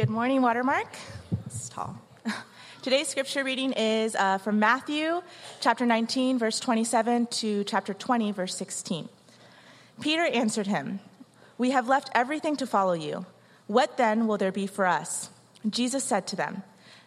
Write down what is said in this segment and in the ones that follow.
Good morning, Watermark. It's tall. Today's scripture reading is uh, from Matthew chapter 19, verse 27 to chapter 20, verse 16. Peter answered him, We have left everything to follow you. What then will there be for us? Jesus said to them,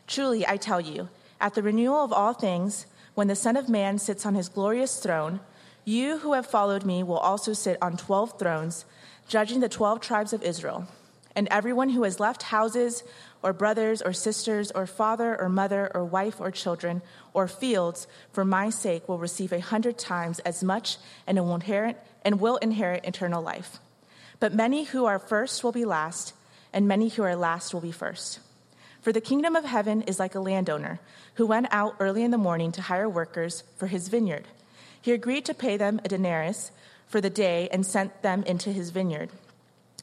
Truly, I tell you, at the renewal of all things, when the Son of Man sits on his glorious throne, you who have followed me will also sit on 12 thrones, judging the 12 tribes of Israel. And everyone who has left houses, or brothers, or sisters, or father, or mother, or wife, or children, or fields, for my sake, will receive a hundred times as much and will inherit, and will inherit eternal life. But many who are first will be last, and many who are last will be first. For the kingdom of heaven is like a landowner who went out early in the morning to hire workers for his vineyard. He agreed to pay them a denarius for the day and sent them into his vineyard.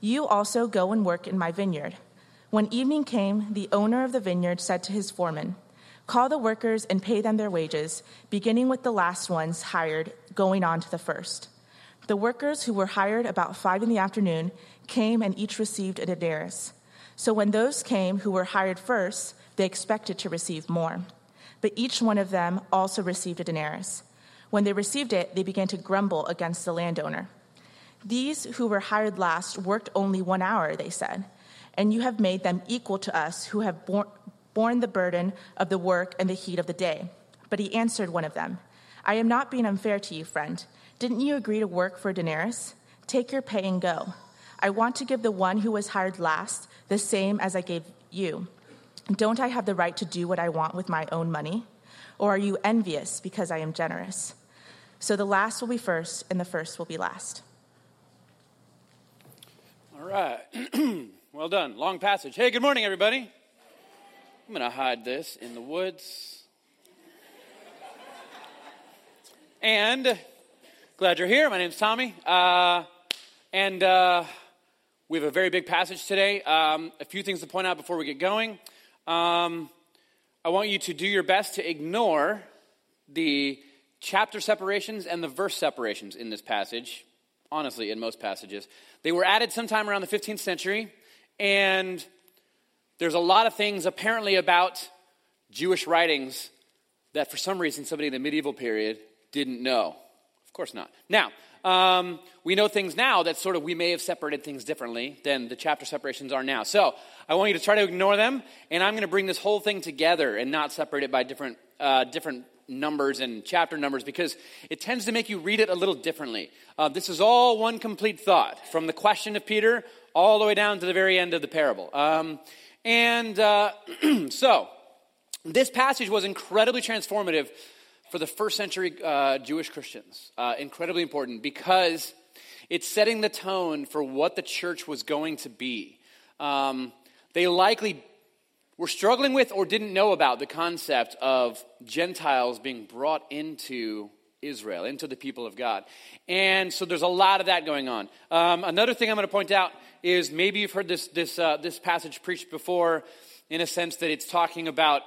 you also go and work in my vineyard. When evening came, the owner of the vineyard said to his foreman, Call the workers and pay them their wages, beginning with the last ones hired, going on to the first. The workers who were hired about five in the afternoon came and each received a denarius. So when those came who were hired first, they expected to receive more. But each one of them also received a denarius. When they received it, they began to grumble against the landowner. These who were hired last worked only one hour, they said, and you have made them equal to us who have borne, borne the burden of the work and the heat of the day. But he answered one of them, I am not being unfair to you, friend. Didn't you agree to work for denarius? Take your pay and go. I want to give the one who was hired last the same as I gave you. Don't I have the right to do what I want with my own money? Or are you envious because I am generous? So the last will be first, and the first will be last. Right. well done. Long passage. Hey, good morning, everybody. I'm going to hide this in the woods. And glad you're here. My name's Tommy. Uh, and uh, we have a very big passage today. Um, a few things to point out before we get going. Um, I want you to do your best to ignore the chapter separations and the verse separations in this passage honestly, in most passages. They were added sometime around the 15th century, and there's a lot of things apparently about Jewish writings that for some reason somebody in the medieval period didn't know. Of course not. Now, um, we know things now that sort of we may have separated things differently than the chapter separations are now. So I want you to try to ignore them, and I'm going to bring this whole thing together and not separate it by different, uh, different numbers and chapter numbers because it tends to make you read it a little differently. Uh, this is all one complete thought from the question of Peter all the way down to the very end of the parable. Um, and uh, so, this passage was incredibly transformative for the first century uh, Jewish Christians. Uh, incredibly important because it's setting the tone for what the church was going to be. Um, they likely were struggling with or didn't know about the concept of Gentiles being brought into Israel, into the people of God. And so there's a lot of that going on. Um, another thing I'm going to point out is maybe you've heard this, this, uh, this passage preached before in a sense that it's talking about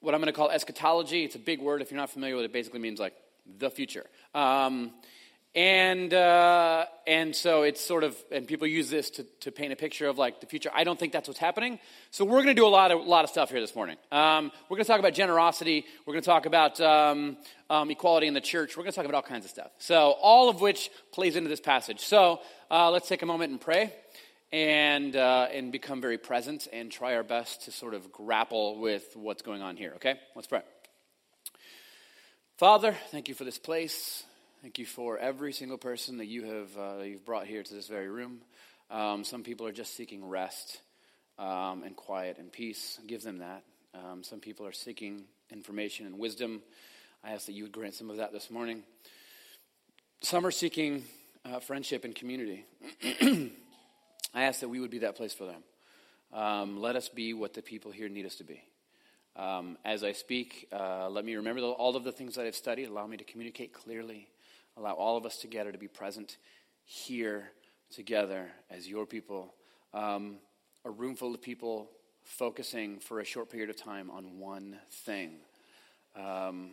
what I'm going to call eschatology. It's a big word. If you're not familiar with it, it basically means like the future. Um, and uh, and so it's sort of and people use this to, to paint a picture of like the future. I don't think that's what's happening. So we're going to do a lot of lot of stuff here this morning. Um, we're going to talk about generosity. We're going to talk about um, um, equality in the church. We're going to talk about all kinds of stuff. So all of which plays into this passage. So uh, let's take a moment and pray and uh, and become very present and try our best to sort of grapple with what's going on here okay? Let's pray. Father thank you for this place Thank you for every single person that you have uh, you've brought here to this very room. Um, some people are just seeking rest um, and quiet and peace. Give them that. Um, some people are seeking information and wisdom. I ask that you would grant some of that this morning. Some are seeking uh, friendship and community. I ask that we would be that place for them. Um, let us be what the people here need us to be. Um, as I speak, uh, let me remember all of the things that I've studied. Allow me to communicate clearly. Allow all of us together to be present here together as your people. Um, a room full of people focusing for a short period of time on one thing. Um,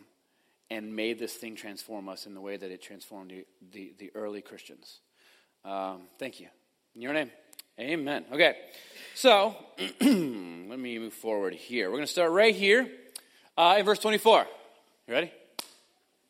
and may this thing transform us in the way that it transformed the, the, the early Christians. Um, thank you. In your name, amen. Okay, so let me move forward here. We're going to start right here uh, in verse 24. You ready?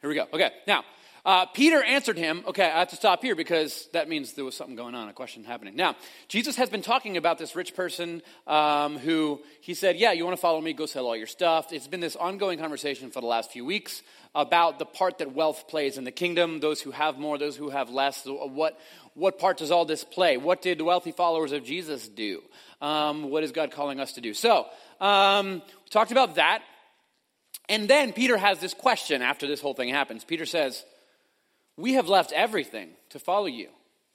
Here we go. Okay, now, uh, Peter answered him, okay, I have to stop here because that means there was something going on, a question happening. Now, Jesus has been talking about this rich person um, who he said, Yeah, you want to follow me? Go sell all your stuff. It's been this ongoing conversation for the last few weeks about the part that wealth plays in the kingdom, those who have more, those who have less. What, what part does all this play? What did wealthy followers of Jesus do? Um, what is God calling us to do? So, um, we talked about that. And then Peter has this question after this whole thing happens. Peter says, we have left everything to follow you.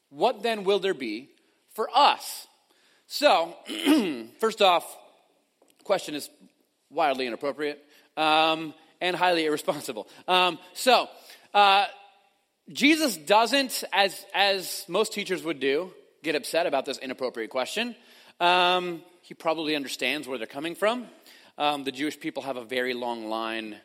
What then will there be for us? So, first off, question is wildly inappropriate um, and highly irresponsible. Um, so, uh, Jesus doesn't, as, as most teachers would do, get upset about this inappropriate question. Um, he probably understands where they're coming from. Um, the Jewish people have a very long line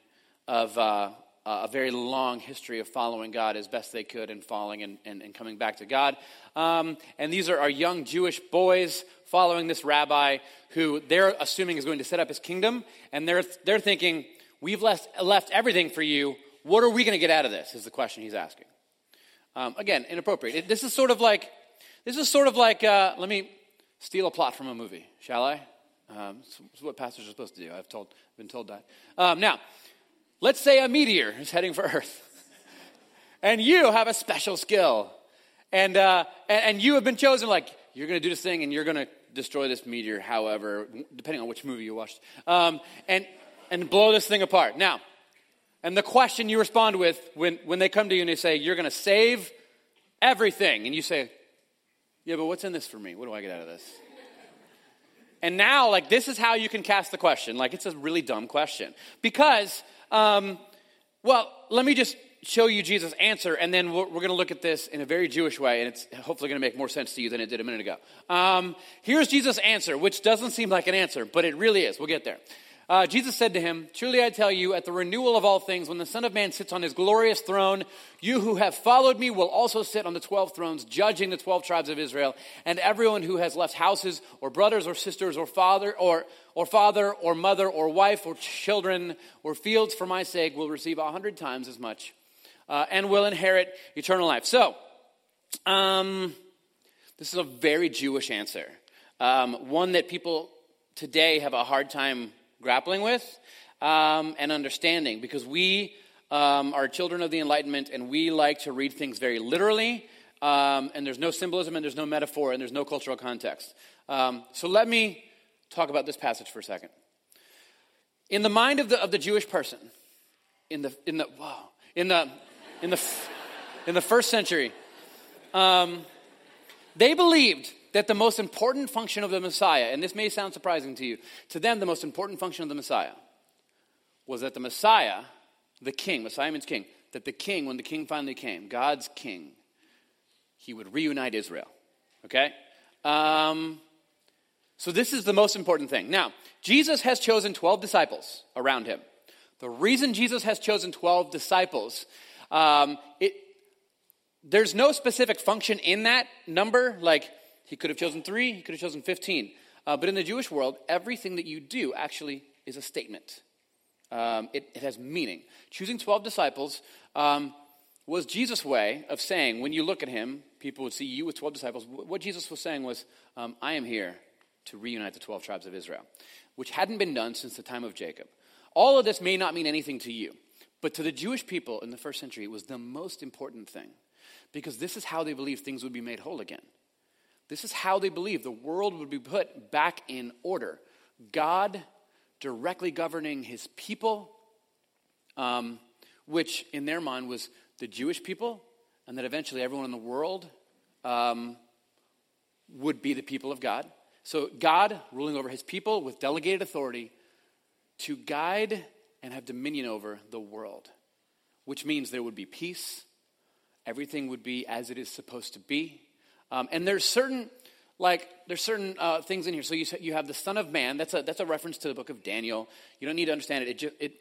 of, uh, a very long history of following God as best they could and falling and, and, and coming back to God. Um, and these are our young Jewish boys following this rabbi who they're assuming is going to set up his kingdom. And they're, they're thinking, We've left, left everything for you. What are we going to get out of this? Is the question he's asking. Um, again, inappropriate. It, this is sort of like, this is sort of like, uh, let me steal a plot from a movie, shall I? Um, it's what pastors are supposed to do. I've told, been told that. Um, now, Let's say a meteor is heading for Earth, and you have a special skill, and, uh, and, and you have been chosen, like, you're going to do this thing, and you're going to destroy this meteor, however, depending on which movie you watched, um, and, and blow this thing apart. Now, and the question you respond with when, when they come to you and they say, You're going to save everything, and you say, Yeah, but what's in this for me? What do I get out of this? And now, like, this is how you can cast the question. Like, it's a really dumb question. Because um, well, let me just show you Jesus' answer, and then we're, we're going to look at this in a very Jewish way, and it's hopefully going to make more sense to you than it did a minute ago. Um, here's Jesus' answer, which doesn't seem like an answer, but it really is. We'll get there. Uh, Jesus said to him, Truly I tell you, at the renewal of all things, when the Son of Man sits on his glorious throne, you who have followed me will also sit on the 12 thrones, judging the 12 tribes of Israel. And everyone who has left houses, or brothers, or sisters, or father, or, or father, or mother, or wife, or children, or fields for my sake will receive a hundred times as much uh, and will inherit eternal life. So, um, this is a very Jewish answer, um, one that people today have a hard time grappling with um, and understanding because we um, are children of the Enlightenment and we like to read things very literally. Um, and there's no symbolism and there's no metaphor and there's no cultural context. Um, so let me talk about this passage for a second. In the mind of the, of the Jewish person, in the, in the, wow, in the, in the, in the first century, um, they believed that the most important function of the Messiah, and this may sound surprising to you, to them, the most important function of the Messiah was that the Messiah, the king, Messiah means king, that the king, when the king finally came, God's king, he would reunite Israel. Okay? Um, so this is the most important thing. Now, Jesus has chosen 12 disciples around him. The reason Jesus has chosen 12 disciples, um, it, there's no specific function in that number, like he could have chosen three, he could have chosen 15. Uh, but in the Jewish world, everything that you do actually is a statement. Um, it, it, has meaning. Choosing 12 disciples um, was Jesus' way of saying, when you look at him, people would see you with 12 disciples. What Jesus was saying was, um, I am here to reunite the 12 tribes of Israel, which hadn't been done since the time of Jacob. All of this may not mean anything to you, but to the Jewish people in the first century, it was the most important thing because this is how they believed things would be made whole again. This is how they believed the world would be put back in order. God directly governing his people, um, which in their mind was the Jewish people, and that eventually everyone in the world um, would be the people of God. So, God ruling over his people with delegated authority to guide and have dominion over the world, which means there would be peace, everything would be as it is supposed to be. Um, and there's certain like there's certain uh, things in here. So you, you have the Son of Man. That's a, that's a reference to the book of Daniel. You don't need to understand it. It, it,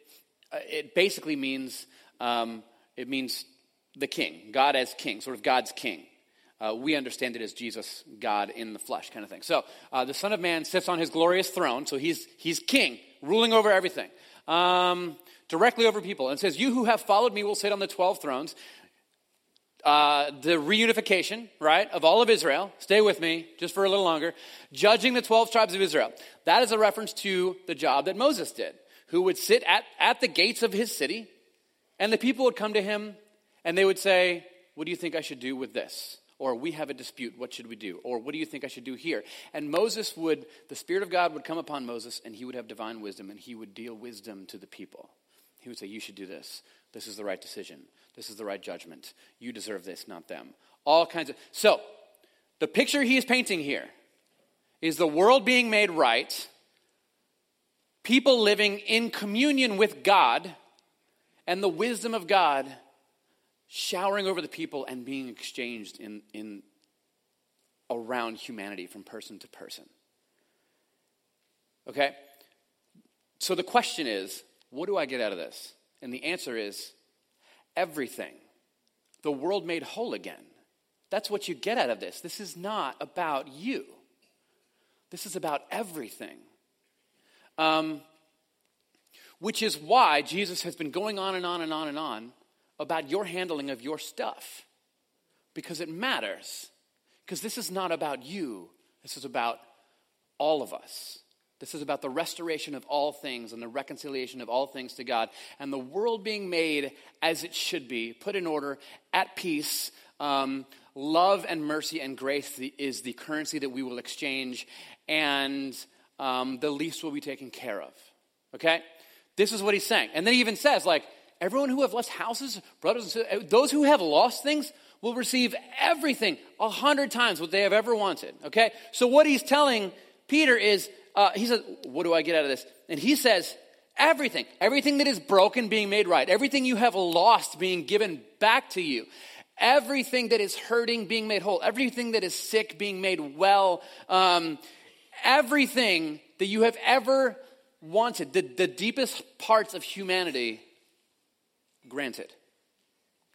uh, it basically means um, it means the king, God as king, sort of God's king. Uh, we understand it as Jesus, God in the flesh, kind of thing. So uh, the Son of Man sits on his glorious throne. So he's he's king, ruling over everything, um, directly over people, and says, "You who have followed me will sit on the twelve thrones." Uh, the reunification, right, of all of Israel. Stay with me just for a little longer. Judging the 12 tribes of Israel. That is a reference to the job that Moses did, who would sit at, at the gates of his city, and the people would come to him and they would say, What do you think I should do with this? Or we have a dispute, what should we do? Or what do you think I should do here? And Moses would, the Spirit of God would come upon Moses and he would have divine wisdom and he would deal wisdom to the people. He would say, You should do this. This is the right decision. This is the right judgment. You deserve this, not them. All kinds of. So, the picture he is painting here is the world being made right, people living in communion with God, and the wisdom of God showering over the people and being exchanged in, in around humanity from person to person. Okay? So the question is, what do I get out of this? And the answer is everything. The world made whole again. That's what you get out of this. This is not about you, this is about everything. Um, which is why Jesus has been going on and on and on and on about your handling of your stuff. Because it matters. Because this is not about you, this is about all of us. This is about the restoration of all things and the reconciliation of all things to God and the world being made as it should be, put in order, at peace. Um, love and mercy and grace is the currency that we will exchange, and um, the least will be taken care of. Okay? This is what he's saying. And then he even says, like, everyone who have lost houses, brothers and sisters, those who have lost things will receive everything a hundred times what they have ever wanted. Okay? So what he's telling Peter is uh, he says, What do I get out of this? And he says, Everything, everything that is broken being made right, everything you have lost being given back to you, everything that is hurting being made whole, everything that is sick being made well, um, everything that you have ever wanted, the, the deepest parts of humanity, granted.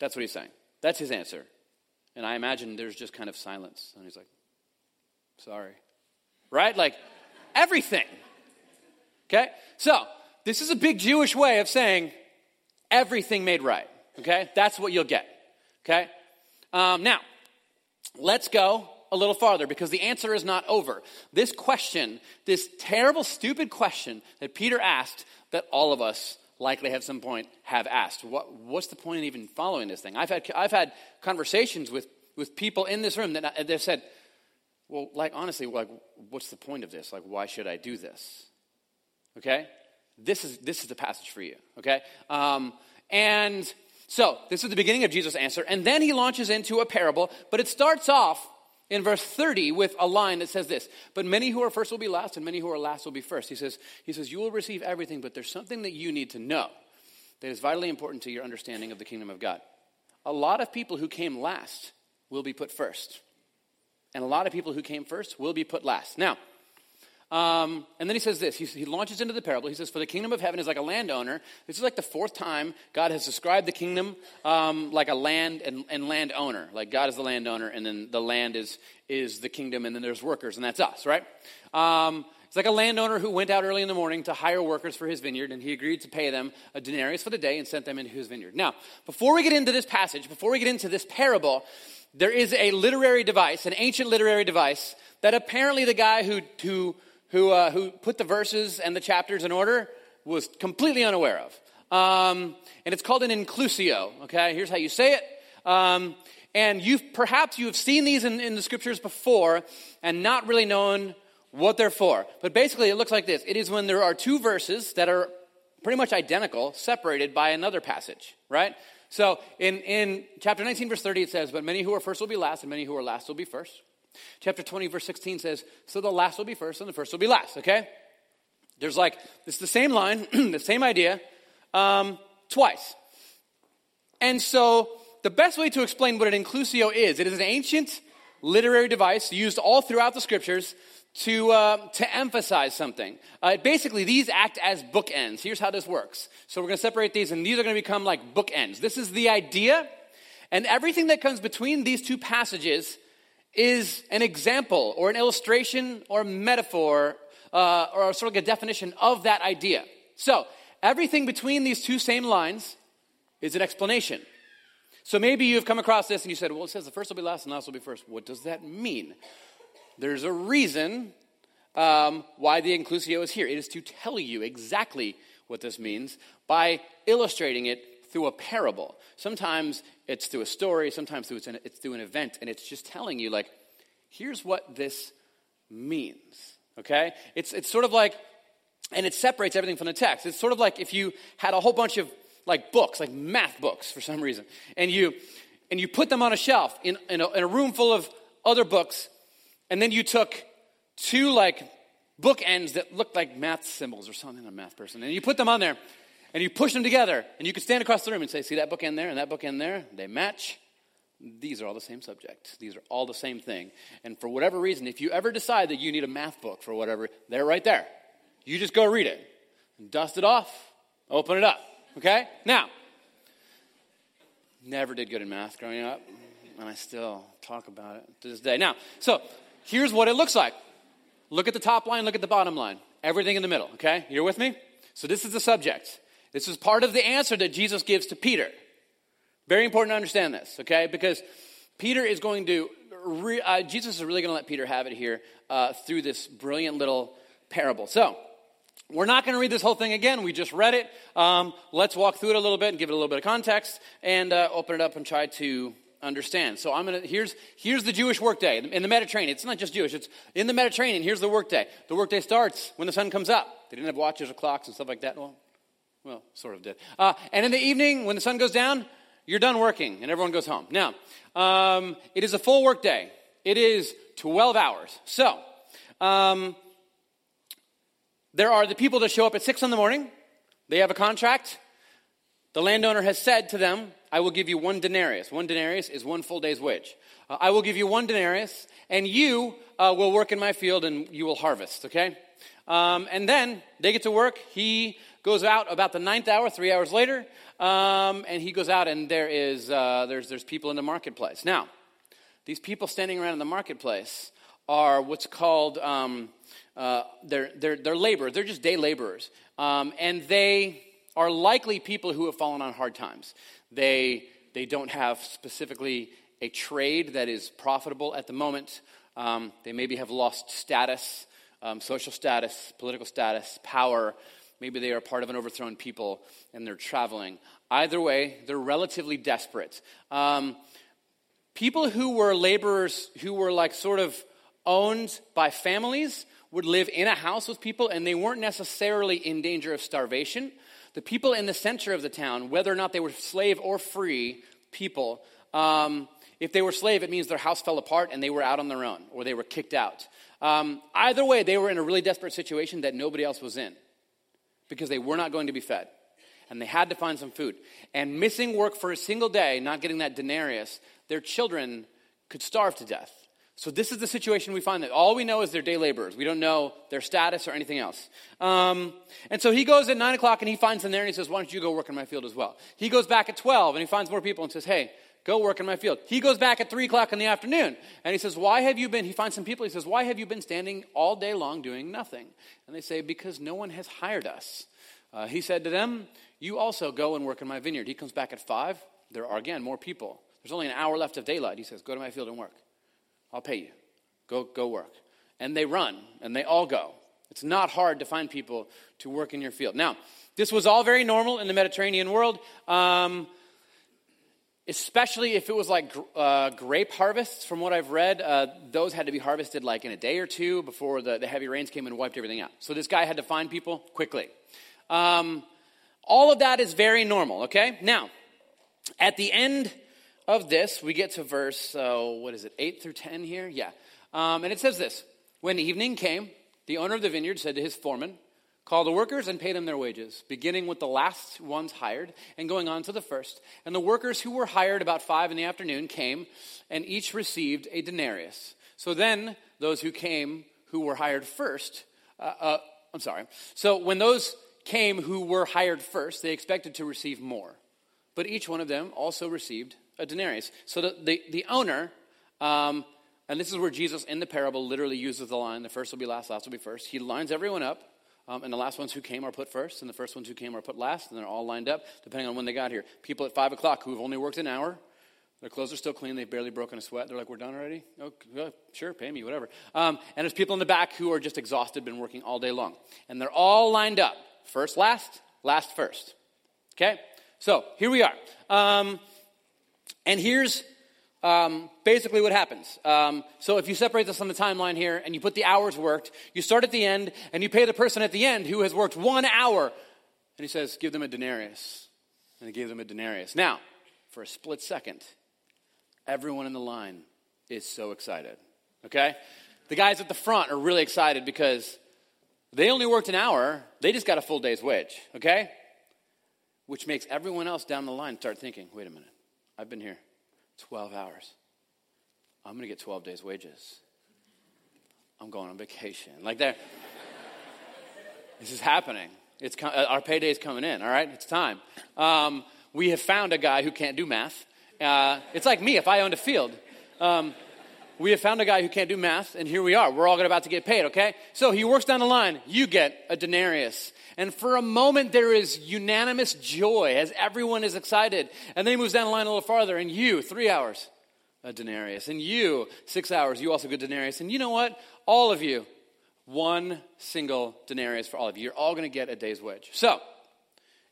That's what he's saying. That's his answer. And I imagine there's just kind of silence. And he's like, sorry. Right? Like, everything. Okay? So, this is a big Jewish way of saying everything made right. Okay? That's what you'll get. Okay? Um, now, let's go a little farther because the answer is not over. This question, this terrible, stupid question that Peter asked, that all of us likely at some point have asked. What, what's the point in even following this thing? I've had, I've had conversations with, with people in this room that they've said, well, like, honestly, like, what's the point of this? Like, why should I do this? Okay? This is, this is the passage for you, okay? Um, and so, this is the beginning of Jesus' answer. And then he launches into a parable, but it starts off in verse 30 with a line that says this But many who are first will be last, and many who are last will be first. He says, he says You will receive everything, but there's something that you need to know that is vitally important to your understanding of the kingdom of God. A lot of people who came last will be put first and a lot of people who came first will be put last. Now, um, and then he says this. He, he, launches into the parable. He says, For the kingdom of heaven is like a landowner. This is like the fourth time God has described the kingdom um, like a land and, and landowner. Like God is the landowner, and then the land is, is the kingdom, and then there's workers, and that's us, right? Um, it's like a landowner who went out early in the morning to hire workers for his vineyard, and he agreed to pay them a denarius for the day and sent them into his vineyard. Now, before we get into this passage, before we get into this parable, there is a literary device, an ancient literary device, that apparently the guy who, who, who, uh, who put the verses and the chapters in order was completely unaware of. Um, and it's called an inclusio, okay? Here's how you say it. Um, and you've perhaps you have seen these in, in the scriptures before and not really known what they're for. But basically, it looks like this it is when there are two verses that are pretty much identical, separated by another passage, right? So in, in chapter 19, verse 30, it says, But many who are first will be last, and many who are last will be first. Chapter 20, verse 16 says, So the last will be first and the first will be last, okay? There's like, it's the same line, the same idea, um, twice. And so the best way to explain what an inclusio is, it is an ancient literary device used all throughout the scriptures to, uh, to emphasize something. Uh, basically, these act as bookends. Here's how this works. So we're going to separate these, and these are going to become like bookends. This is the idea, and everything that comes between these two passages is an example or an illustration or metaphor uh, or sort of like a definition of that idea. So everything between these two same lines is an explanation. So maybe you've come across this and you said, well, it says the first will be last and last will be first. What does that mean? There's a reason um, why the inclusio is here. It is to tell you exactly what this means by illustrating it through a parable. Sometimes it's through a story, sometimes through it's, an, it's through an event, and it's just telling you, like, here's what this means. Okay? It's, it's sort of like, and it separates everything from the text. It's sort of like if you had a whole bunch of like books, like math books for some reason, and you and you put them on a shelf in, in, a, in a room full of other books, and then you took two like bookends that looked like math symbols or something. A math person, and you put them on there, and you push them together, and you could stand across the room and say, "See that bookend there and that bookend there? They match." These are all the same subject. These are all the same thing. And for whatever reason, if you ever decide that you need a math book for whatever, they're right there. You just go read it, dust it off, open it up. Okay? Now, never did good in math growing up, and I still talk about it to this day. Now, so here's what it looks like. Look at the top line, look at the bottom line. Everything in the middle, okay? You're with me? So this is the subject. This is part of the answer that Jesus gives to Peter. Very important to understand this, okay? Because Peter is going to, re, uh, Jesus is really going to let Peter have it here uh, through this brilliant little parable. So, we're not going to read this whole thing again. We just read it. Um, let's walk through it a little bit and give it a little bit of context and uh, open it up and try to understand. So I'm to here's here's the Jewish workday in the Mediterranean. It's not just Jewish. It's in the Mediterranean. Here's the workday. The workday starts when the sun comes up. They didn't have watches or clocks and stuff like that. Well, well, sort of did. Uh, and in the evening, when the sun goes down, you're done working and everyone goes home. Now, um, it is a full workday. It is 12 hours. So. Um, there are the people that show up at six in the morning. They have a contract. The landowner has said to them, I will give you one denarius. One denarius is one full day's wage. Uh, I will give you one denarius, and you uh, will work in my field and you will harvest, okay? Um, and then they get to work. He goes out about the ninth hour, three hours later, um, and he goes out and there is, uh, there's, there's people in the marketplace. Now, these people standing around in the marketplace are what's called um, uh, they're, they're, laborers, they're just day laborers. Um, and they are likely people who have fallen on hard times. They, they don't have specifically a trade that is profitable at the moment. Um, they maybe have lost status, um, social status, political status, power. Maybe they are part of an overthrown people and they're traveling. Either way, they're relatively desperate. Um, people who were laborers who were like sort of owned by families would live in a house with people and they weren't necessarily in danger of starvation. The people in the center of the town, whether or not they were slave or free people, um, if they were slave, it means their house fell apart and they were out on their own or they were kicked out. Um, either way, they were in a really desperate situation that nobody else was in because they were not going to be fed and they had to find some food. And missing work for a single day, not getting that denarius, their children could starve to death. So this is the situation we find that all we know is they're day laborers. We don't know their status or anything else. Um, and so he goes at 9 o'clock and he finds them there and he says, why don't you go work in my field as well? He goes back at 12 and he finds more people and says, hey, go work in my field. He goes back at 3 o'clock in the afternoon and he says, why have you been, he finds some people, he says, why have you been standing all day long doing nothing? And they say, because no one has hired us. Uh, he said to them, you also go and work in my vineyard. He comes back at 5. There are again more people. There's only an hour left of daylight. He says, go to my field and work. I'll pay you. Go, go work. And they run, and they all go. It's not hard to find people to work in your field. Now, this was all very normal in the Mediterranean world, um, especially if it was like uh, grape harvests, from what I've read. Uh, those had to be harvested like in a day or two before the, the heavy rains came and wiped everything out. So this guy had to find people quickly. Um, all of that is very normal, okay? Now, at the end of this, we get to verse, uh, what is it, 8 through 10 here? Yeah. Um, and it says this When evening came, the owner of the vineyard said to his foreman, Call the workers and pay them their wages, beginning with the last ones hired and going on to the first. And the workers who were hired about five in the afternoon came, and each received a denarius. So then those who came who were hired first, uh, uh, I'm sorry. So when those came who were hired first, they expected to receive more. But each one of them also received a denarius. So the, the, the owner, um, and this is where Jesus in the parable literally uses the line the first will be last, last will be first. He lines everyone up um, and the last ones who came are put first, and the first ones who came are put last, and they're all lined up depending on when they got here. People at 5 o'clock who have only worked an hour, their clothes are still clean, they've barely broken a sweat. They're like, We're done already? Oh, sure, pay me, whatever. Um, and there's people in the back who are just exhausted, been working all day long. And they're all lined up first, last, last, first. Okay? So here we are. Um, and here's um, basically what happens. Um, so if you separate this on the timeline here and you put the hours worked, you start at the end and you pay the person at the end who has worked one hour. And he says, give them a denarius. And he gave them a denarius. Now, for a split second, everyone in the line is so excited. Okay? The guys at the front are really excited because they only worked an hour, they just got a full day's wage. Okay? Which makes everyone else down the line start thinking, wait a minute, I've been here 12 hours. I'm going to get 12 days' wages. I'm going on vacation. Like that. this is happening. It's uh, our payday is coming in. All right, it's time. Um, we have found a guy who can't do math. Uh, it's like me if I owned a field. Um, we have found a guy who can't do math, and here we are. We're all about to get paid, okay? So he works down the line. You get a denarius. And for a moment, there is unanimous joy as everyone is excited. And then he moves down the line a little farther, and you, three hours, a denarius. And you, six hours, you also get denarius. And you know what? All of you, one single denarius for all of you. You're all going to get a day's wage. So,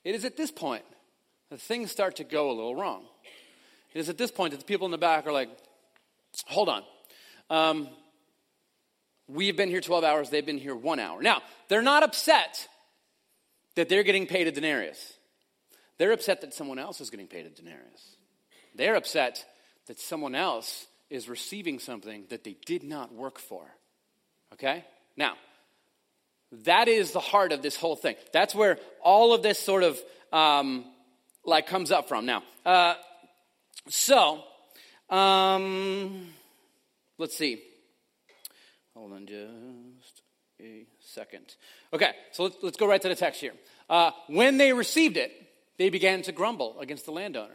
it is at this point that things start to go a little wrong. It is at this point that the people in the back are like, hold on. Um, we've been here 12 hours, they've been here one hour. Now, they're not upset that they're getting paid a denarius. They're upset that someone else is getting paid a denarius. They're upset that someone else is receiving something that they did not work for. Okay? Now, that is the heart of this whole thing. That's where all of this sort of um, like comes up from. Now, uh, so um, let's see. Hold on just a second. Okay, so let's, let's go right to the text here. Uh, when they received it, they began to grumble against the landowner.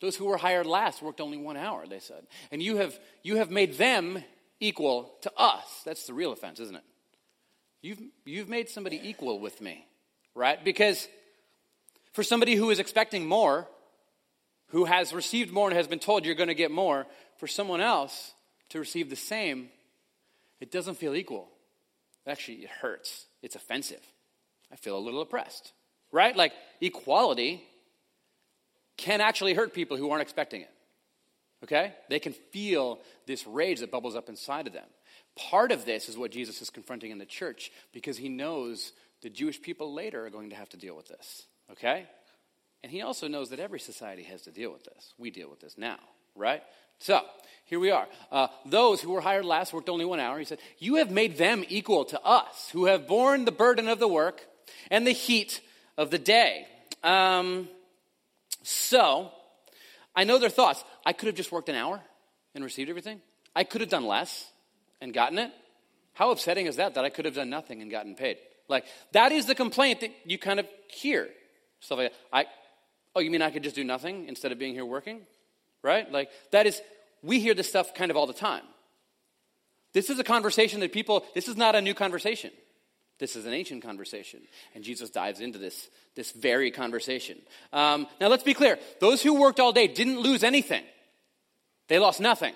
Those who were hired last worked only one hour, they said. And you have, you have made them equal to us. That's the real offense, isn't it? You've, you've made somebody equal with me, right? Because for somebody who is expecting more, who has received more and has been told you're going to get more, for someone else to receive the same, it doesn't feel equal. Actually, it hurts. It's offensive. I feel a little oppressed, right? Like equality can actually hurt people who aren't expecting it. Okay? They can feel this rage that bubbles up inside of them. Part of this is what Jesus is confronting in the church because he knows the Jewish people later are going to have to deal with this. Okay? And he also knows that every society has to deal with this. We deal with this now, right? So, here we are. Uh, those who were hired last worked only one hour. He said, You have made them equal to us, who have borne the burden of the work and the heat of the day. Um, so, I know their thoughts. I could have just worked an hour and received everything. I could have done less and gotten it. How upsetting is that, that I could have done nothing and gotten paid? Like, that is the complaint that you kind of hear. Stuff like that. I, Oh, you mean I could just do nothing instead of being here working? Right? Like, that is, we hear this stuff kind of all the time. This is a conversation that people, this is not a new conversation. This is an ancient conversation. And Jesus dives into this, this very conversation. Um, now, let's be clear those who worked all day didn't lose anything, they lost nothing.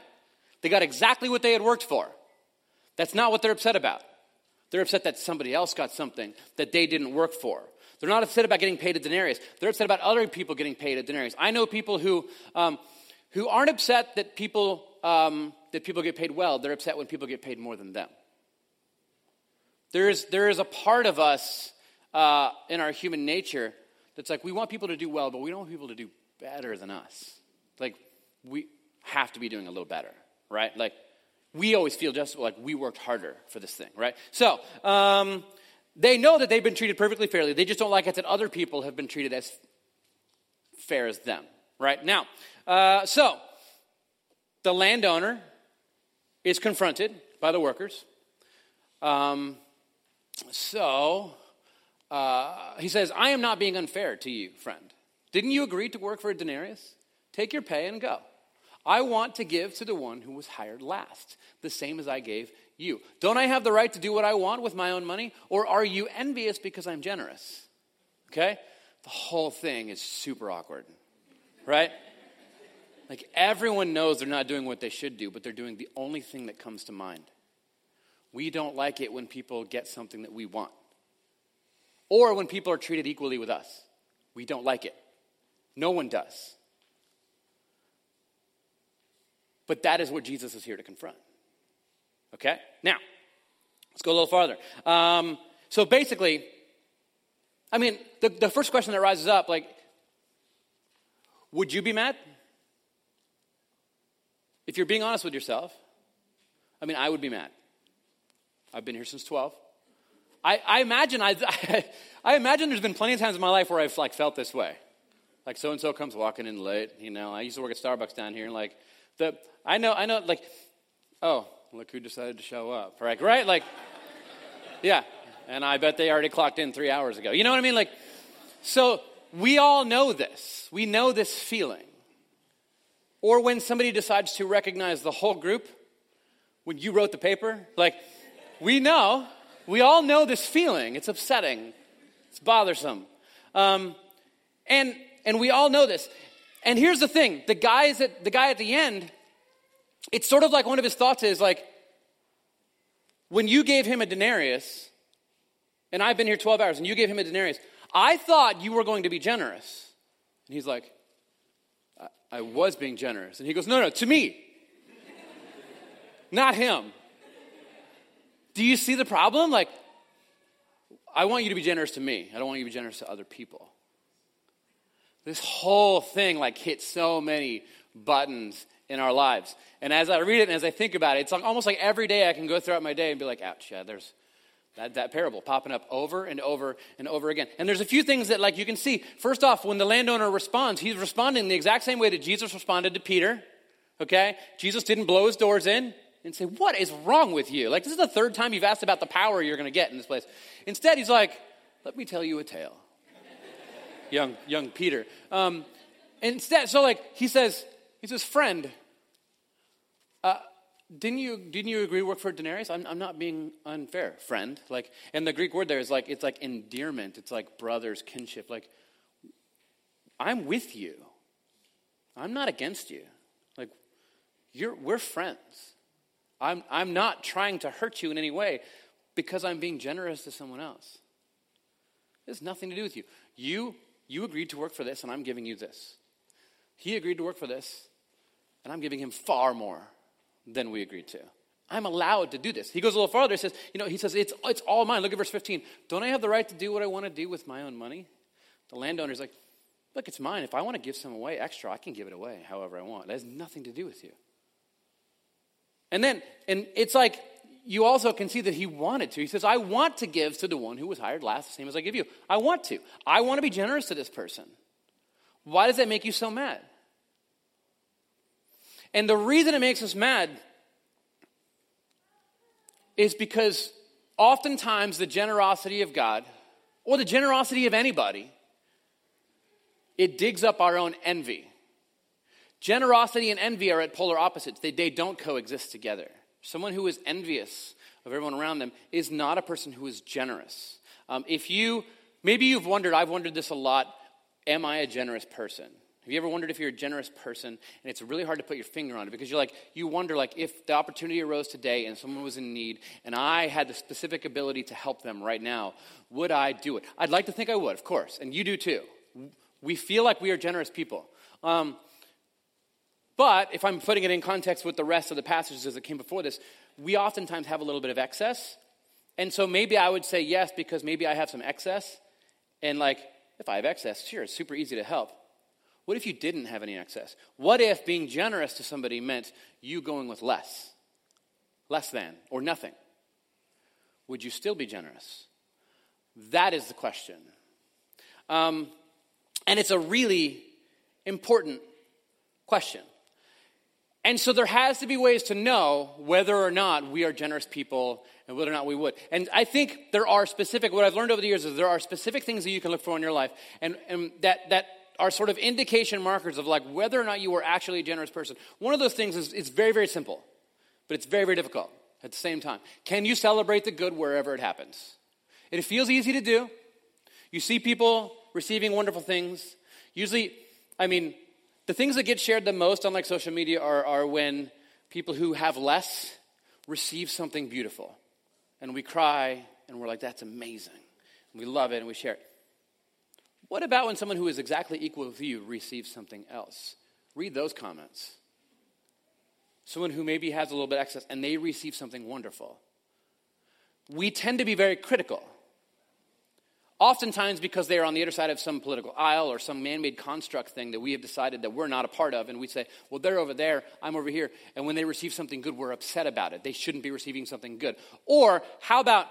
They got exactly what they had worked for. That's not what they're upset about. They're upset that somebody else got something that they didn't work for. They're not upset about getting paid a denarius. They're upset about other people getting paid a denarius. I know people who, um, who aren't upset that people, um, that people get paid well. They're upset when people get paid more than them. There is, there is a part of us uh, in our human nature that's like we want people to do well, but we don't want people to do better than us. Like we have to be doing a little better, right? Like we always feel just like we worked harder for this thing, right? So, um, they know that they've been treated perfectly fairly. They just don't like it that other people have been treated as fair as them, right? Now, uh, so the landowner is confronted by the workers. Um, so uh, he says, I am not being unfair to you, friend. Didn't you agree to work for a denarius? Take your pay and go. I want to give to the one who was hired last, the same as I gave you. Don't I have the right to do what I want with my own money? Or are you envious because I'm generous? Okay? The whole thing is super awkward, right? Like everyone knows they're not doing what they should do, but they're doing the only thing that comes to mind. We don't like it when people get something that we want, or when people are treated equally with us. We don't like it. No one does. But that is what Jesus is here to confront. Okay? Now, let's go a little farther. Um, so basically, I mean, the, the first question that rises up, like, would you be mad? If you're being honest with yourself, I mean, I would be mad. I've been here since 12. I, I imagine I, I, imagine there's been plenty of times in my life where I've like felt this way. Like so and so comes walking in late, you know. I used to work at Starbucks down here, and like the I know I know like, oh look who decided to show up, right? Right? Like, yeah. And I bet they already clocked in three hours ago. You know what I mean? Like, so we all know this. We know this feeling. Or when somebody decides to recognize the whole group, when you wrote the paper, like, we know, we all know this feeling. It's upsetting, it's bothersome. Um, and, and we all know this. And here's the thing the, guys at, the guy at the end, it's sort of like one of his thoughts is like, when you gave him a denarius, and I've been here 12 hours, and you gave him a denarius, I thought you were going to be generous. And he's like, I was being generous. And he goes, No, no, to me, not him. Do you see the problem? Like, I want you to be generous to me. I don't want you to be generous to other people. This whole thing like hits so many buttons in our lives. And as I read it and as I think about it, it's almost like every day I can go throughout my day and be like, ouch, yeah, there's that, that parable popping up over and over and over again. And there's a few things that, like, you can see. First off, when the landowner responds, he's responding the exact same way that Jesus responded to Peter. Okay? Jesus didn't blow his doors in and say, What is wrong with you? Like, this is the third time you've asked about the power you're going to get in this place. Instead, he's like, Let me tell you a tale. young, young Peter. Um, instead, so, like, he says, He says, Friend, uh, didn't you didn't you agree to work for denarius I'm, I'm not being unfair friend. Like and the greek word there is like it's like endearment. It's like brothers kinship. Like i'm with you. I'm not against you. Like you're we're friends. I'm i'm not trying to hurt you in any way because i'm being generous to someone else. It has nothing to do with you. You you agreed to work for this and i'm giving you this. He agreed to work for this and i'm giving him far more than we agreed to. I'm allowed to do this. He goes a little farther. He says, you know, he says, it's, it's all mine. Look at verse 15. Don't I have the right to do what I want to do with my own money? The landowner's like, look, it's mine. If I want to give some away extra, I can give it away however I want. That has nothing to do with you. And then, and it's like, you also can see that he wanted to. He says, I want to give to the one who was hired last, the same as I give you. I want to. I want to be generous to this person. Why does that make you so mad? And the reason it makes us mad is because oftentimes the generosity of God, or the generosity of anybody, it digs up our own envy. Generosity and envy are at polar opposites, they, they don't coexist together. Someone who is envious of everyone around them is not a person who is generous. Um, if you, maybe you've wondered, I've wondered this a lot, am I a generous person? Have you ever wondered if you're a generous person and it's really hard to put your finger on it because you're like, you wonder like if the opportunity arose today and someone was in need and I had the specific ability to help them right now, would I do it? I'd like to think I would, of course, and you do too. We feel like we are generous people. Um, but if I'm putting it in context with the rest of the passages that came before this, we oftentimes have a little bit of excess. And so maybe I would say yes because maybe I have some excess. And like, if I have excess, sure, it's super easy to help. What if you didn't have any excess? What if being generous to somebody meant you going with less? less than, or nothing, would you still be generous? That is the question. Um, and it's a really important question. And so there has to be ways to know whether or not we are generous people and whether or not we would. And I think there are specific, what I've learned over the years is there are specific things that you can look for in your life and, and that, that are sort of indication markers of like whether or not you are actually a generous person. One of those things is it's very, very simple, but it's very, very difficult at the same time. Can you celebrate the good wherever it happens? It feels easy to do. You see people receiving wonderful things. Usually, I mean, the things that get shared the most on like social media are, are when people who have less receive something beautiful. And we cry and we're like, that's amazing. And we love it and we share it. What about when someone who is exactly equal with you receives something else? Read those comments. Someone who maybe has a little bit excess and they receive something wonderful. We tend to be very critical. Oftentimes because they are on the other side of some political aisle or some man made construct thing that we have decided that we're not a part of, and we say, well, they're over there, I'm over here. And when they receive something good, we're upset about it. They shouldn't be receiving something good. Or how about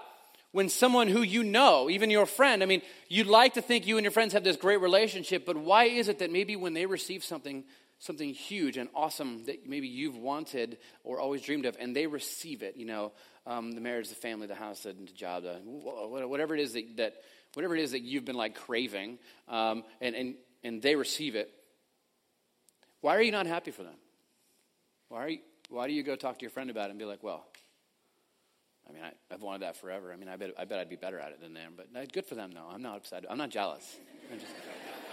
when someone who you know, even your friend, I mean, you'd like to think you and your friends have this great relationship, but why is it that maybe when they receive something, something huge and awesome that maybe you've wanted or always dreamed of, and they receive it, you know, um, the marriage, the family, the house, the job, the, whatever it is that, that whatever it is that you've been like craving, um, and, and, and they receive it, why are you not happy for them? Why, are you, why do you go talk to your friend about it and be like, well, I mean, I, have wanted that forever. I mean, I bet, I bet I'd be better at it than them, but good for them, though. I'm not upset. I'm not jealous. I'm just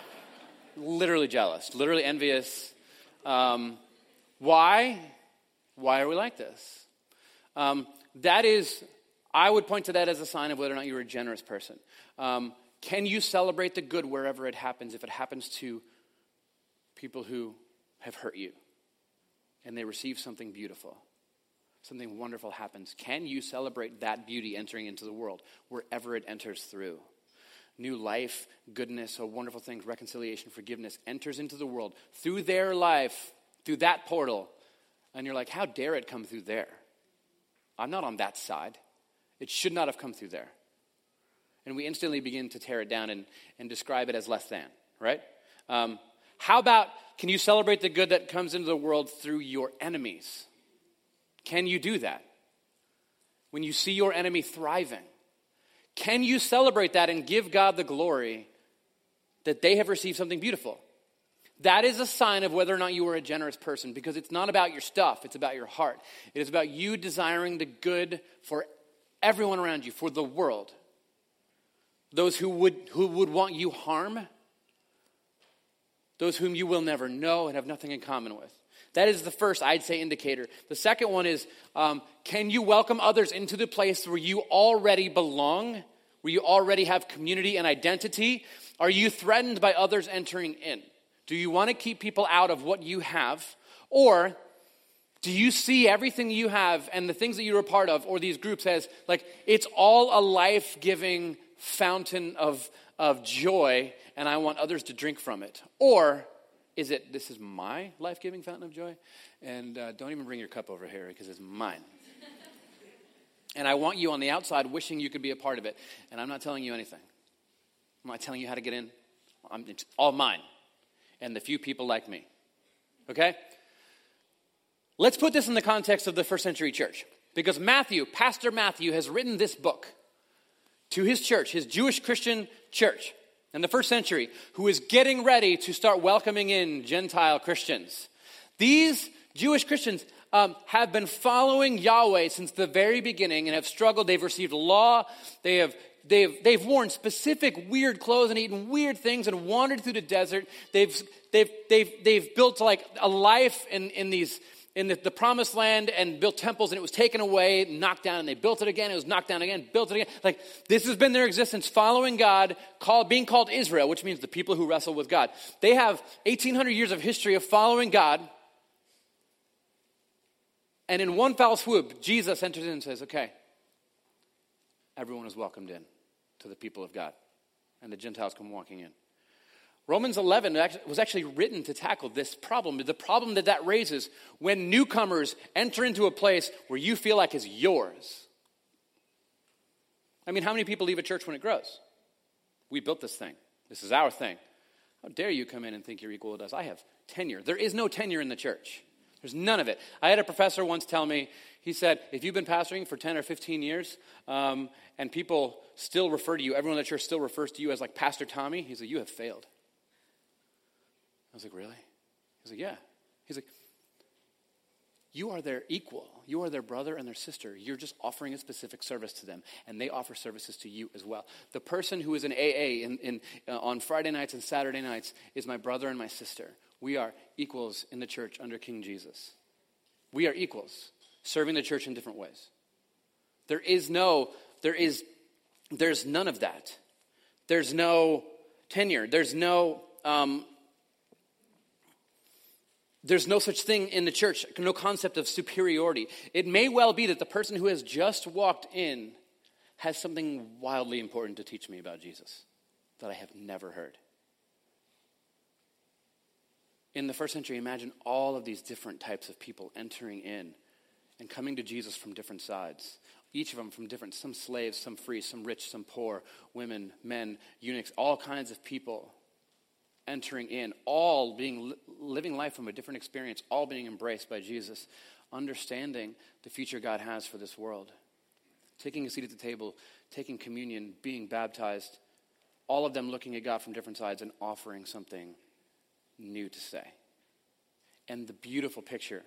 literally jealous, literally envious. Um, why? Why are we like this? Um, that is I would point to that as a sign of whether or not you're a generous person. Um, can you celebrate the good wherever it happens if it happens to people who have hurt you and they receive something beautiful? Something wonderful happens. Can you celebrate that beauty entering into the world wherever it enters through? New life, goodness, so wonderful things, reconciliation, forgiveness enters into the world through their life, through that portal. And you're like, how dare it come through there? I'm not on that side. It should not have come through there. And we instantly begin to tear it down and, and describe it as less than, right? Um, how about can you celebrate the good that comes into the world through your enemies? Can you do that? When you see your enemy thriving, can you celebrate that and give God the glory that they have received something beautiful? That is a sign of whether or not you are a generous person because it's not about your stuff, it's about your heart. It is about you desiring the good for everyone around you, for the world. Those who would, who would want you harm, those whom you will never know and have nothing in common with. That is the first, I'd say, indicator. The second one is um, can you welcome others into the place where you already belong, where you already have community and identity? Are you threatened by others entering in? Do you want to keep people out of what you have? Or do you see everything you have and the things that you're a part of, or these groups, as like it's all a life giving fountain of, of joy, and I want others to drink from it? Or is it, this is my life giving fountain of joy? And uh, don't even bring your cup over here because it's mine. and I want you on the outside wishing you could be a part of it. And I'm not telling you anything. I'm not telling you how to get in. I'm, it's all mine and the few people like me. Okay? Let's put this in the context of the first century church. Because Matthew, Pastor Matthew, has written this book to his church, his Jewish Christian church in the first century, who is getting ready to start welcoming in Gentile Christians. These Jewish Christians um, have been following Yahweh since the very beginning and have struggled. They've received law, they have they've, they've worn specific weird clothes and eaten weird things and wandered through the desert. They've, they've, they've, they've built like a life in, in these in the, the, promised land and built temples and it was taken away, knocked down, and they built it again. It was knocked down again, built it again. Like this has been their existence, following God, called, being called Israel, which means the people who wrestle with God. They have 1,800 years of history of following God. And in one foul swoop, Jesus enters in and says, okay, everyone is welcomed in to the people of God. And the Gentiles come walking in. Romans 11 was actually written to tackle this problem, the problem that that raises when newcomers enter into a place where you feel like is yours. I mean, how many people leave a church when it grows? We built this thing. This is our thing. How dare you come in and think you're equal to us? I have tenure. There is no tenure in the church. There's none of it. I had a professor once tell me, he said, if you've been pastoring for 10 or 15 years um, and people still refer to you, everyone the church still refers to you as like Pastor Tommy, he said, you have failed. I was like, really? He's like, yeah. He's like, you are their equal. You are their brother and their sister. You're just offering a specific service to them, and they offer services to you as well. The person who is in AA in, in, uh, on Friday nights and Saturday nights is my brother and my sister. We are equals in the church under King Jesus. We are equals, serving the church in different ways. There is no, there is, there's none of that. There's no tenure. There's no um, there's no such thing in the church, no concept of superiority. It may well be that the person who has just walked in has something wildly important to teach me about Jesus that I have never heard. In the first century, imagine all of these different types of people entering in and coming to Jesus from different sides. Each of them from different, some slaves, some free, some rich, some poor, women, men, eunuchs, all kinds of people entering in, all being living life from a different experience, all being embraced by Jesus, understanding the future God has for this world, taking a seat at the table, taking communion, being baptized, all of them looking at God from different sides and offering something new to say. And the beautiful picture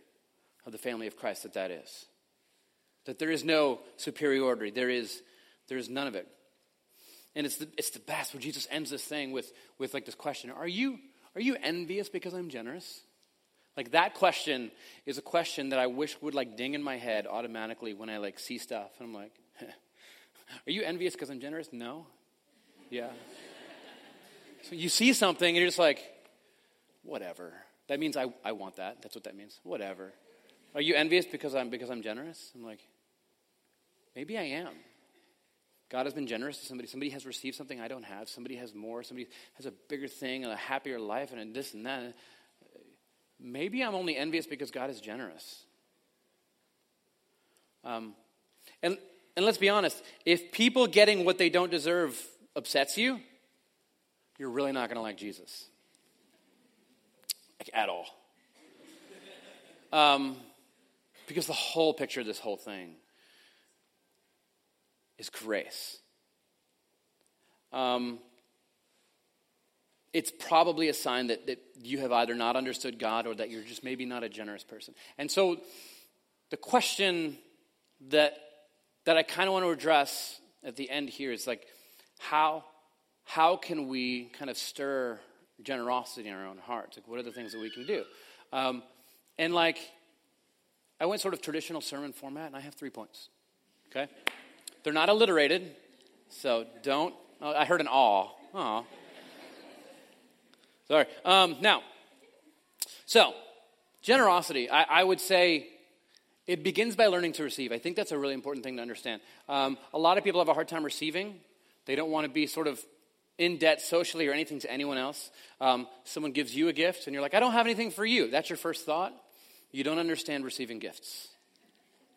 of the family of Christ that that is. That there is no superiority, there is, there is none of it. And it's the, it's the best where Jesus ends this thing with, with like this question Are you, are you envious because I'm generous? Like that question is a question that I wish would like ding in my head automatically when I like see stuff. And I'm like, Are you envious because I'm generous? No. Yeah. so you see something and you're just like, whatever. That means I, I want that. That's what that means. Whatever. Are you envious because I'm because I'm generous? I'm like, maybe I am. God has been generous to somebody. Somebody has received something I don't have. Somebody has more. Somebody has a bigger thing and a happier life and this and that. Maybe I'm only envious because God is generous. Um, and, and let's be honest if people getting what they don't deserve upsets you, you're really not going to like Jesus. Like, at all. Um, because the whole picture of this whole thing is grace. Um, it's probably a sign that, that you have either not understood God or that you're just maybe not a generous person. And so the question that, that I kind of want to address at the end here is like, how, how can we kind of stir generosity in our own hearts? Like, what are the things that we can do? Um, and like, I went sort of traditional sermon format, and I have three points. Okay? They're not alliterated, so don't. Oh, I heard an. Aw. Sorry. Um, now, so generosity, I, I, would say it begins by learning to receive. I think that's a really important thing to understand. Um, a lot of people have a hard time receiving. They don't want to be sort of in debt socially or anything to anyone else. Um, someone gives you a gift and you're like, I don't have anything for you. That's your first thought. You don't understand receiving gifts.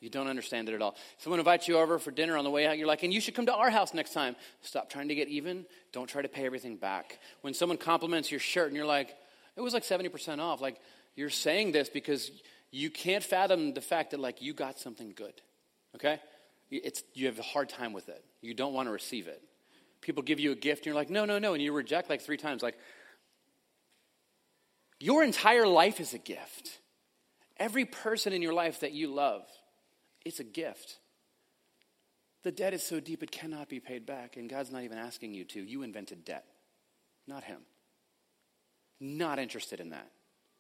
You don't understand it at all. Someone invites you over for dinner on the way out, you're like, and you should come to our house next time. Stop trying to get even. Don't try to pay everything back. When someone compliments your shirt and you're like, it was like 70% off, like, you're saying this because you can't fathom the fact that, like, you got something good. Okay? It's, you have a hard time with it. You don't want to receive it. People give you a gift and you're like, no, no, no. And you reject like three times. Like, your entire life is a gift. Every person in your life that you love it's a gift. The debt is so deep it cannot be paid back, and God's not even asking you to. You invented debt, not Him. Not interested in that.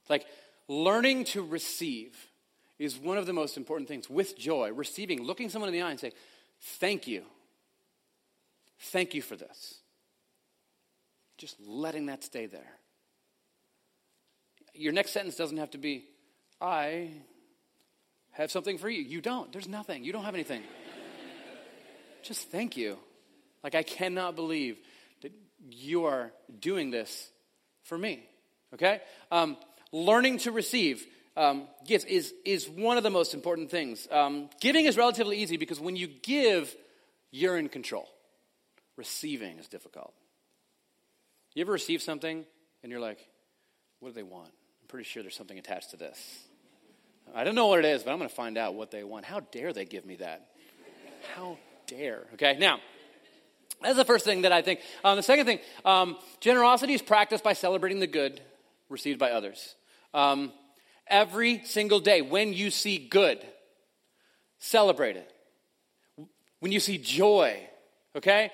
Like, learning to receive is one of the most important things with joy. Receiving, looking someone in the eye and say, Thank you. Thank you for this. Just letting that stay there. Your next sentence doesn't have to be, I have something for you. You don't. There's nothing. You don't have anything. Just thank you. Like, I cannot believe that you are doing this for me. Okay? Um, learning to receive um, gifts is, is one of the most important things. Um, giving is relatively easy because when you give, you're in control. Receiving is difficult. You ever receive something and you're like, what do they want? I'm pretty sure there's something attached to this. I don't know what it is, but I'm going to find out what they want. How dare they give me that? How dare? Okay, now, that's the first thing that I think. Um, the second thing, um, generosity is practiced by celebrating the good received by others. Um, every single day, when you see good, celebrate it. When you see joy, okay?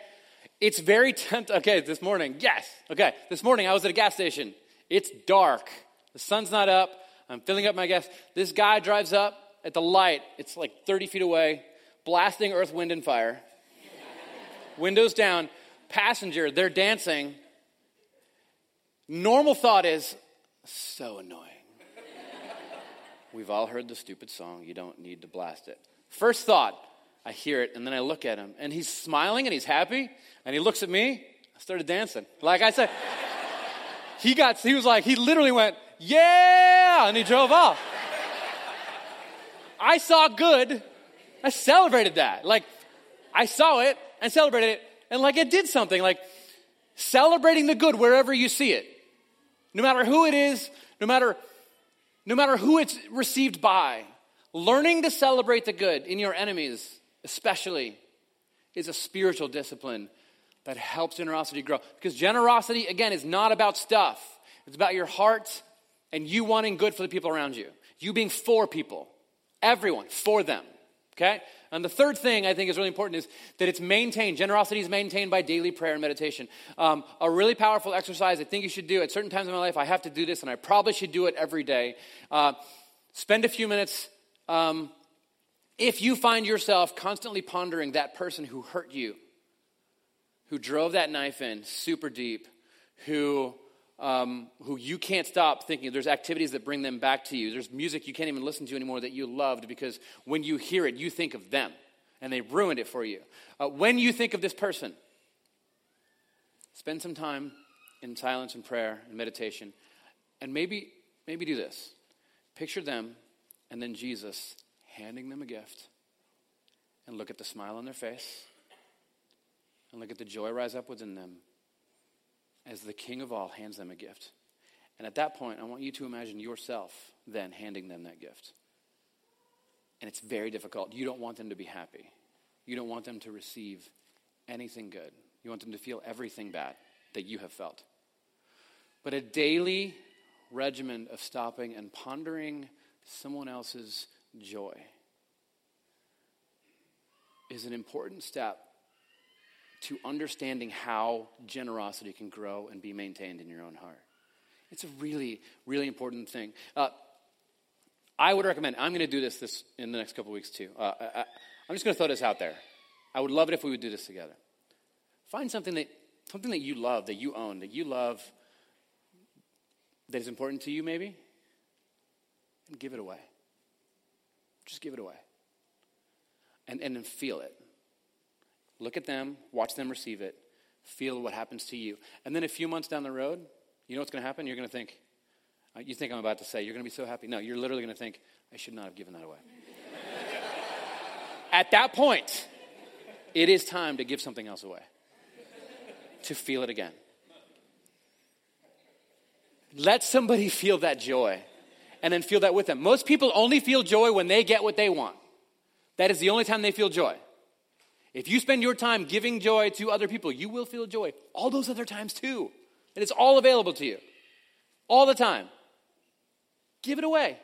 It's very tempting. Okay, this morning, yes. Okay, this morning I was at a gas station. It's dark. The sun's not up. I'm filling up my gas. This guy drives up at the light. It's like 30 feet away, blasting earth, wind, and fire. Windows down. Passenger, they're dancing. Normal thought is so annoying. We've all heard the stupid song. You don't need to blast it. First thought, I hear it, and then I look at him, and he's smiling and he's happy, and he looks at me. I started dancing. Like I said, he got, he was like, he literally went, yeah, and he drove off. I saw good. I celebrated that. Like, I saw it and celebrated it, and like it did something. Like, celebrating the good wherever you see it. No matter who it is, no matter, no matter who it's received by. Learning to celebrate the good in your enemies, especially, is a spiritual discipline that helps generosity grow. Because generosity, again, is not about stuff, it's about your heart and you wanting good for the people around you. You being for people, everyone, for them. Okay? And the third thing I think is really important is that it's maintained. Generosity is maintained by daily prayer and meditation. Um, a really powerful exercise I think you should do at certain times in my life. I have to do this, and I probably should do it every day. Uh, spend a few minutes. Um, if you find yourself constantly pondering that person who hurt you, who drove that knife in super deep, who um, who you can't stop thinking. There's activities that bring them back to you. There's music you can't even listen to anymore that you loved because when you hear it, you think of them and they ruined it for you. Uh, when you think of this person, spend some time in silence and prayer and meditation and maybe maybe do this. Picture them and then Jesus handing them a gift and look at the smile on their face and look at the joy rise up within them as the king of all hands them a gift. And at that point, I want you to imagine yourself then handing them that gift. And it's very difficult. You don't want them to be happy. You don't want them to receive anything good. You want them to feel everything bad that you have felt. But a daily regimen of stopping and pondering someone else's joy is an important step to understanding how generosity can grow and be maintained in your own heart. It's a really, really important thing. Uh, I would recommend, I'm going to do this, this in the next couple weeks too. Uh, I, am just going to throw this out there. I would love it if we would do this together. Find something that, something that you love, that you own, that you love, that is important to you maybe, and give it away. Just give it away. And, and then feel it. Look at them, watch them receive it, feel what happens to you. And then a few months down the road, you know what's going to happen? You're going to think, uh, you think I'm about to say, you're going to be so happy. No, you're literally going to think, I should not have given that away. At that point, it is time to give something else away, to feel it again. Let somebody feel that joy and then feel that with them. Most people only feel joy when they get what they want. That is the only time they feel joy. If you spend your time giving joy to other people, you will feel joy all those other times too. And it's all available to you all the time. Give it away.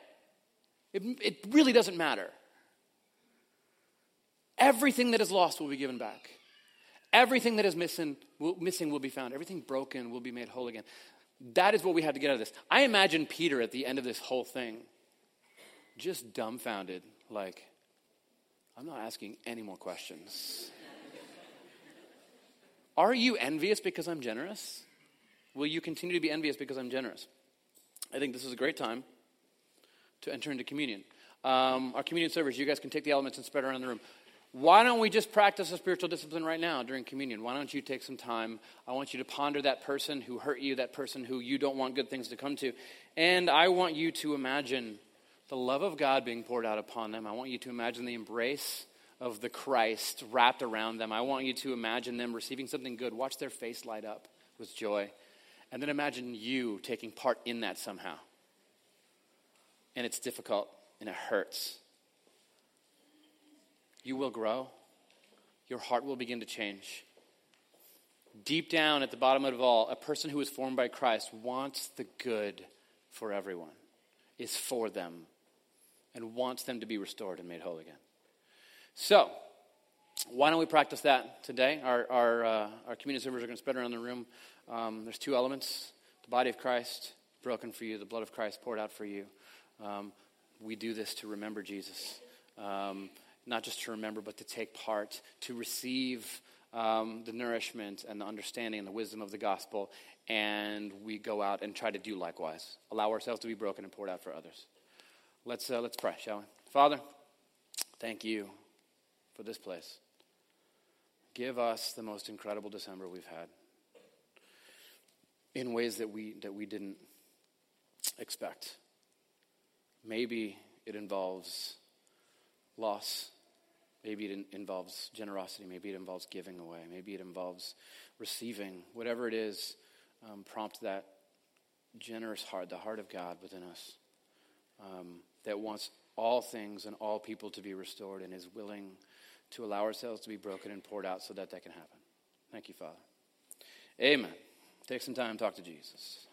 It, it really doesn't matter. Everything that is lost will be given back. Everything that is missing will, missing will be found. Everything broken will be made whole again. That is what we have to get out of this. I imagine Peter at the end of this whole thing just dumbfounded, like, I'm not asking any more questions. Are you envious because I'm generous? Will you continue to be envious because I'm generous? I think this is a great time to enter into communion. Um, our communion servers, you guys can take the elements and spread around the room. why don't we just practice a spiritual discipline right now during communion? Why don't you take some time? I want you to ponder that person who hurt you, that person who you don't want good things to come to. And I want you to imagine the love of God being poured out upon them. I want you to imagine the embrace of the Christ wrapped around them. I want you to imagine them receiving something good. Watch their face light up with joy. And then imagine you taking part in that somehow. And it's difficult and it hurts you will grow. Your heart will begin to change. Deep down at the bottom of all, a person who is formed by Christ wants the good for everyone, is for them, and wants them to be restored and made whole again. So, why don't we practice that today? Our, our, uh, our community servers are going to spread around the room. Um, there's two elements the body of Christ broken for you, the blood of Christ poured out for you. Um, we do this to remember Jesus. Um, not just to remember, but to take part, to receive um, the nourishment and the understanding and the wisdom of the gospel, and we go out and try to do likewise. Allow ourselves to be broken and poured out for others. Let's, uh, let's pray, shall we? Father, thank you for this place. Give us the most incredible December we've had in ways that we, that we didn't expect. Maybe it involves loss. Maybe it involves generosity. Maybe it involves giving away. Maybe it involves receiving. Whatever it is, um, prompt that generous heart, the heart of God within us, um, that wants all things and all people to be restored and is willing to allow ourselves to be broken and poured out so that that can happen. Thank you, Father. Amen. Take some time, talk to Jesus.